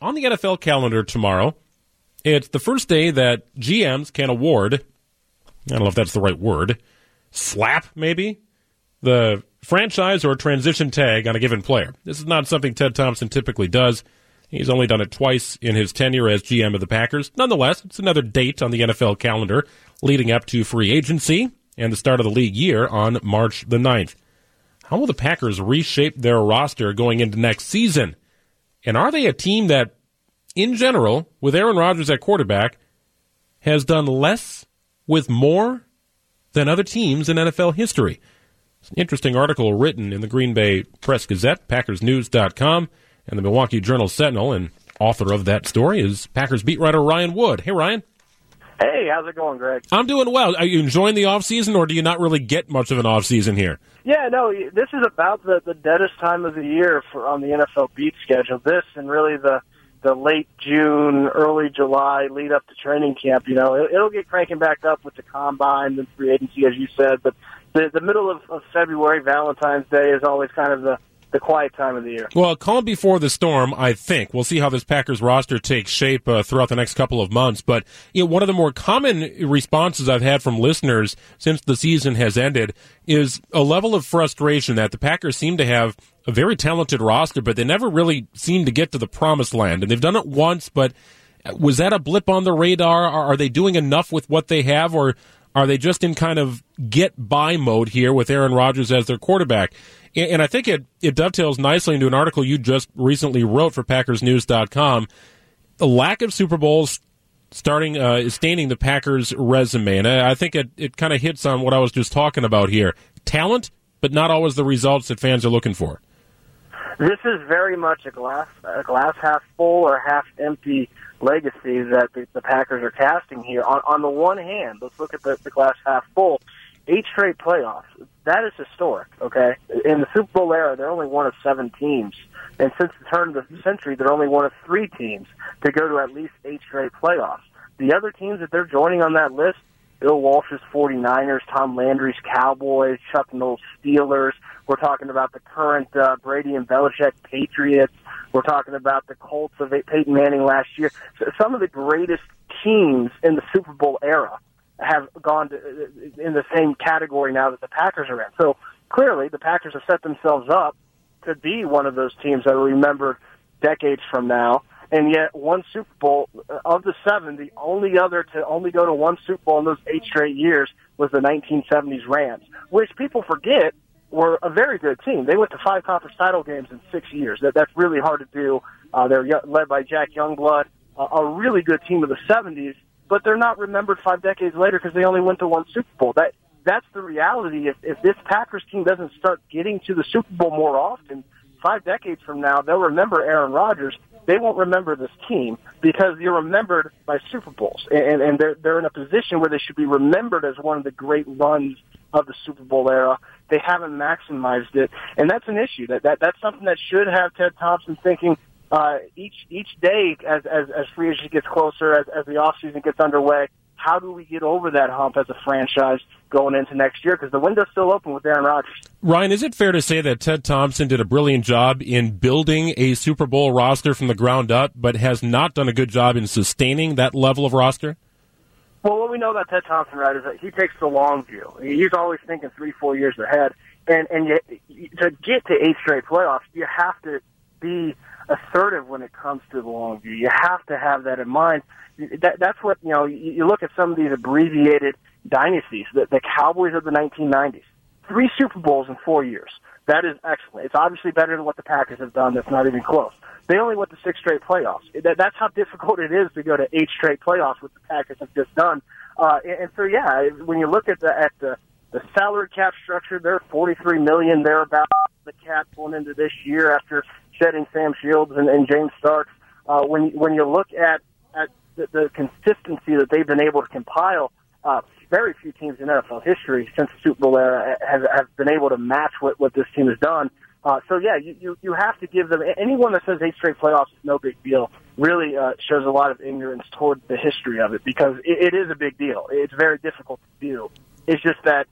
On the NFL calendar tomorrow, it's the first day that GMs can award, I don't know if that's the right word, slap maybe, the franchise or transition tag on a given player. This is not something Ted Thompson typically does. He's only done it twice in his tenure as GM of the Packers. Nonetheless, it's another date on the NFL calendar leading up to free agency and the start of the league year on March the 9th. How will the Packers reshape their roster going into next season? And are they a team that, in general, with Aaron Rodgers at quarterback, has done less with more than other teams in NFL history? It's an interesting article written in the Green Bay Press Gazette, PackersNews.com, and the Milwaukee Journal Sentinel. And author of that story is Packers beat writer Ryan Wood. Hey, Ryan. Hey, how's it going, Greg? I'm doing well. Are you enjoying the off season, or do you not really get much of an off season here? Yeah, no. This is about the the deadest time of the year for on the NFL beat schedule. This and really the the late June, early July lead up to training camp. You know, it, it'll get cranking back up with the combine and free agency, as you said. But the the middle of, of February, Valentine's Day, is always kind of the the quiet time of the year. Well, calm before the storm, I think. We'll see how this Packers roster takes shape uh, throughout the next couple of months. But you know, one of the more common responses I've had from listeners since the season has ended is a level of frustration that the Packers seem to have a very talented roster, but they never really seem to get to the promised land. And they've done it once, but was that a blip on the radar? Are they doing enough with what they have, or are they just in kind of get by mode here with Aaron Rodgers as their quarterback? And I think it, it dovetails nicely into an article you just recently wrote for PackersNews.com. The lack of Super Bowls starting uh, staining the Packers' resume, and I, I think it, it kind of hits on what I was just talking about here: talent, but not always the results that fans are looking for. This is very much a glass a glass half full or half empty legacy that the, the Packers are casting here. On, on the one hand, let's look at the, the glass half full. Eight straight playoffs. That is historic, okay? In the Super Bowl era, they're only one of seven teams. And since the turn of the century, they're only one of three teams to go to at least eight straight playoffs. The other teams that they're joining on that list, Bill Walsh's 49ers, Tom Landry's Cowboys, Chuck Noll's Steelers. We're talking about the current uh, Brady and Belichick Patriots. We're talking about the Colts of Peyton Manning last year. So some of the greatest teams in the Super Bowl era have gone to, in the same category now that the Packers are in. So clearly, the Packers have set themselves up to be one of those teams that are remembered decades from now. And yet, one Super Bowl uh, of the seven, the only other to only go to one Super Bowl in those eight straight years was the 1970s Rams, which people forget were a very good team. They went to five conference title games in six years. That that's really hard to do. Uh, they're led by Jack Youngblood, a really good team of the 70s but they're not remembered five decades later because they only went to one Super Bowl. That that's the reality. If if this Packers team doesn't start getting to the Super Bowl more often, five decades from now, they'll remember Aaron Rodgers. They won't remember this team because you're remembered by Super Bowls, and and they're they're in a position where they should be remembered as one of the great runs of the Super Bowl era. They haven't maximized it, and that's an issue. That that that's something that should have Ted Thompson thinking uh, each each day as as as free agency gets closer, as as the off season gets underway, how do we get over that hump as a franchise going into next year? Because the window's still open with Aaron Rodgers. Ryan, is it fair to say that Ted Thompson did a brilliant job in building a Super Bowl roster from the ground up, but has not done a good job in sustaining that level of roster? Well, what we know about Ted Thompson, right, is that he takes the long view. He's always thinking three, four years ahead, and and yet to get to eight straight playoffs, you have to be assertive when it comes to the long view. You have to have that in mind. That, that's what you know. You, you look at some of these abbreviated dynasties. The, the Cowboys of the 1990s, three Super Bowls in four years. That is excellent. It's obviously better than what the Packers have done. That's not even close. They only went to six straight playoffs. That, that's how difficult it is to go to eight straight playoffs, what the Packers have just done. Uh, and, and so, yeah, when you look at the at the the salary cap structure, they're 43 million thereabouts. The cap going into this year after shedding Sam Shields and, and James Starks. Uh, when when you look at at the, the consistency that they've been able to compile, uh, very few teams in NFL history since the Super Bowl era have, have been able to match what, what this team has done. Uh, so yeah, you, you you have to give them anyone that says eight straight playoffs is no big deal. Really uh, shows a lot of ignorance toward the history of it because it, it is a big deal. It's very difficult to do. It's just that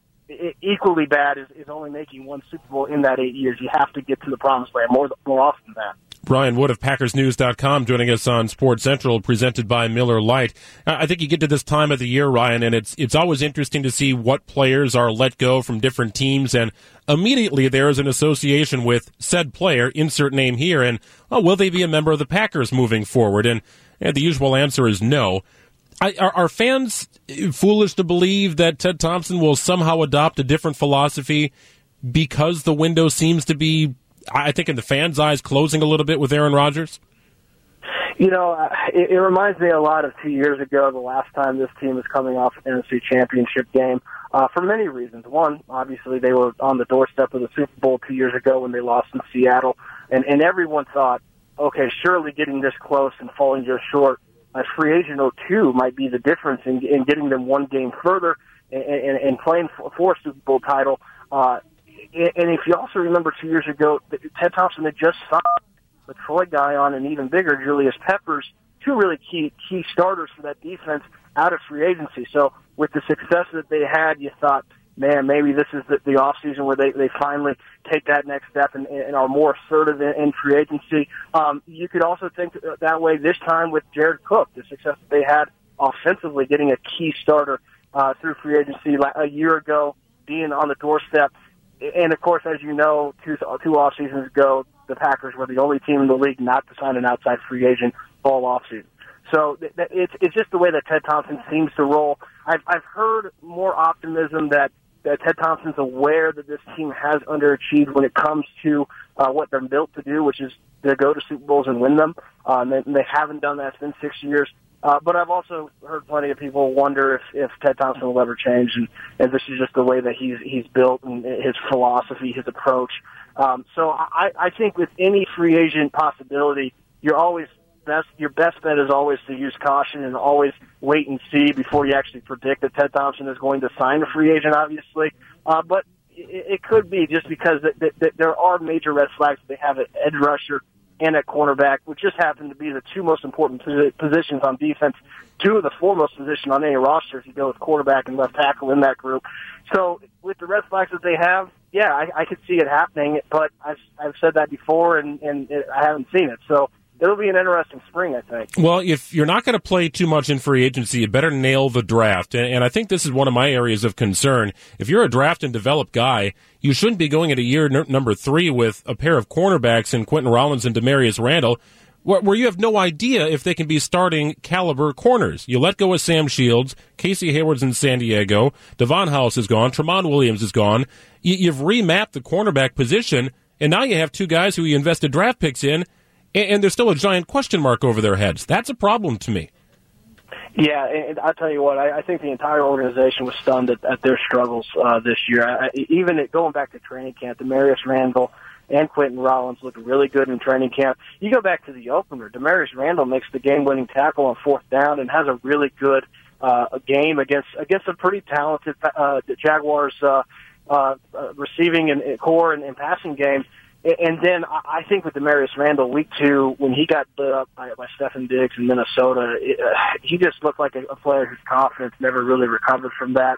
equally bad is, is only making one Super Bowl in that eight years. You have to get to the promised land more more often than that. Ryan Wood of PackersNews.com joining us on Sports Central, presented by Miller Lite. I think you get to this time of the year, Ryan, and it's it's always interesting to see what players are let go from different teams, and immediately there is an association with said player, insert name here, and oh, will they be a member of the Packers moving forward? And, and the usual answer is no. I, are, are fans foolish to believe that Ted Thompson will somehow adopt a different philosophy because the window seems to be I think in the fans' eyes, closing a little bit with Aaron Rodgers? You know, uh, it, it reminds me a lot of two years ago, the last time this team was coming off an NFC Championship game. Uh, for many reasons. One, obviously, they were on the doorstep of the Super Bowl two years ago when they lost in Seattle, and and everyone thought, okay, surely getting this close and falling just short, a free agent 02 might be the difference in, in getting them one game further and, and, and playing for, for a Super Bowl title. Uh, and if you also remember two years ago, Ted Thompson had just signed the Troy guy on an even bigger Julius Peppers, two really key key starters for that defense out of free agency. So with the success that they had, you thought, man, maybe this is the, the off season where they they finally take that next step and, and are more assertive in, in free agency. Um, you could also think that way this time with Jared Cook, the success that they had offensively, getting a key starter uh, through free agency a year ago, being on the doorstep and of course, as you know, two two off seasons ago, the Packers were the only team in the league not to sign an outside free agent all off season. So it's it's just the way that Ted Thompson seems to roll. I've I've heard more optimism that that Ted Thompson's aware that this team has underachieved when it comes to uh, what they're built to do, which is to go to Super Bowls and win them. Um, and they haven't done that. It's been six years. Uh, but I've also heard plenty of people wonder if, if Ted Thompson will ever change, and, and this is just the way that he's he's built and his philosophy, his approach. Um, so I, I think with any free agent possibility, you're always best. Your best bet is always to use caution and always wait and see before you actually predict that Ted Thompson is going to sign a free agent. Obviously, uh, but it, it could be just because that, that, there are major red flags. That they have an edge rusher and at cornerback, which just happen to be the two most important positions on defense, two of the foremost positions on any roster if you go with quarterback and left tackle in that group. So with the red flags that they have, yeah, I, I could see it happening, but I've, I've said that before and, and it, I haven't seen it. So it'll be an interesting spring, I think. Well, if you're not going to play too much in free agency, you better nail the draft. And, and, I think this is one of my areas of concern. If you're a draft and develop guy, you shouldn't be going into year n- number three with a pair of cornerbacks in Quinten Rollins and Damarious Randall, where, you have no idea if they can be starting caliber corners. You let go of Sam Shields, Casey Hayward's in San Diego, Davon House is gone, Tramon Williams is gone. You, you've remapped the cornerback position, and now you have two guys who you invested draft picks in, and, and there's still a giant question mark over their heads. That's a problem to me. Yeah, and I'll tell you what, I, I think the entire organization was stunned at, at their struggles uh, this year. I, even at, going back to training camp, Damarious Randall and Quinten Rollins looked really good in training camp. You go back to the opener, Damarious Randall makes the game-winning tackle on fourth down and has a really good uh, game against against a pretty talented uh, Jaguars uh, uh, receiving and corps and, and passing game. And then I think with Damarious Randall, week two, when he got lit up by, by Stefon Diggs in Minnesota, it, uh, he just looked like a, a player whose confidence never really recovered from that.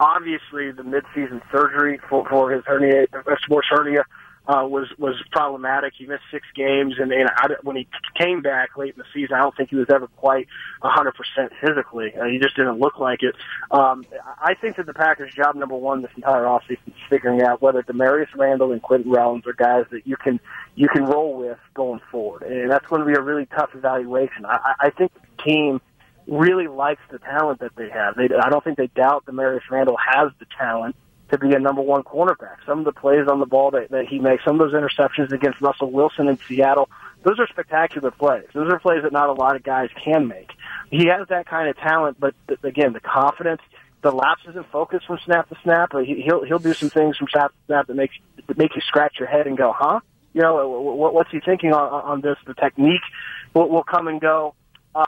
Obviously, the midseason surgery for, for his hernia, sports hernia, uh, was was problematic. He missed six games, and, and I, when he came back late in the season, I don't think he was ever quite 100% physically. Uh, he just didn't look like it. Um, I think that the Packers' job number one this entire offseason is figuring out whether Damarious Randall and Quinten Rollins are guys that you can you can roll with going forward, and that's going to be a really tough evaluation. I, I think the team really likes the talent that they have. They, I don't think they doubt Damarious Randall has the talent to be a number one cornerback. Some of the plays on the ball that, that he makes, some of those interceptions against Russell Wilson in Seattle, those are spectacular plays. Those are plays that not a lot of guys can make. He has that kind of talent, but th- again, the confidence, the lapses in focus from snap to snap. He, he'll he'll do some things from snap to snap that makes that make you scratch your head and go, huh? You know, what, what's he thinking on, on this? The technique will, will come and go. Uh,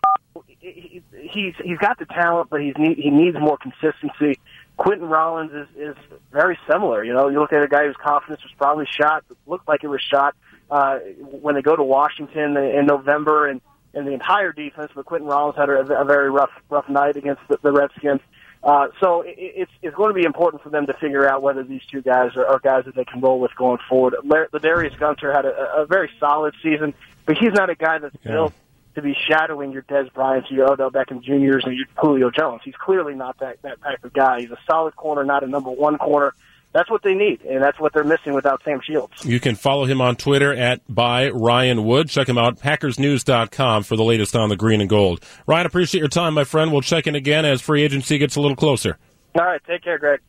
he, he's he's got the talent, but he's need, he needs more consistency. Quinten Rollins is, is very similar. You know, you look at a guy whose confidence was probably shot, looked like it was shot uh, when they go to Washington in November, and and the entire defense. But Quinten Rollins had a, a very rough rough night against the, the Redskins. Uh, so it, it's it's going to be important for them to figure out whether these two guys are, are guys that they can roll with going forward. LaDarius Gunter had a, a very solid season, but he's not a guy that's yeah. built to be shadowing your Dez Bryant, your Odell Beckham Juniors, and your Julio Jones. He's clearly not that that type of guy. He's a solid corner, not a number one corner that's what they need, and that's what they're missing without Sam Shields. You can follow him on Twitter at by Ryan Wood. Check him out, PackersNews.com for the latest on the green and gold. Ryan, appreciate your time, my friend. We'll check in again as free agency gets a little closer. All right, take care, Greg.